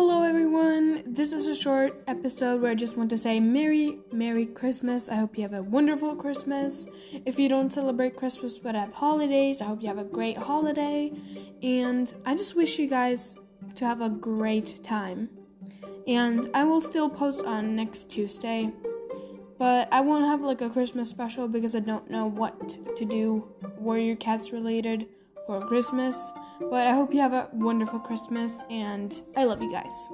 Hello, everyone. This is a short episode where I just want to say Merry, Merry Christmas. I hope you have a wonderful Christmas. If you don't celebrate Christmas but have holidays, I hope you have a great holiday. And I just wish you guys to have a great time. And I will still post on next Tuesday, but I won't have like a Christmas special because I don't know what to do Warrior Cats related for Christmas. But I hope you have a wonderful Christmas and I love you guys.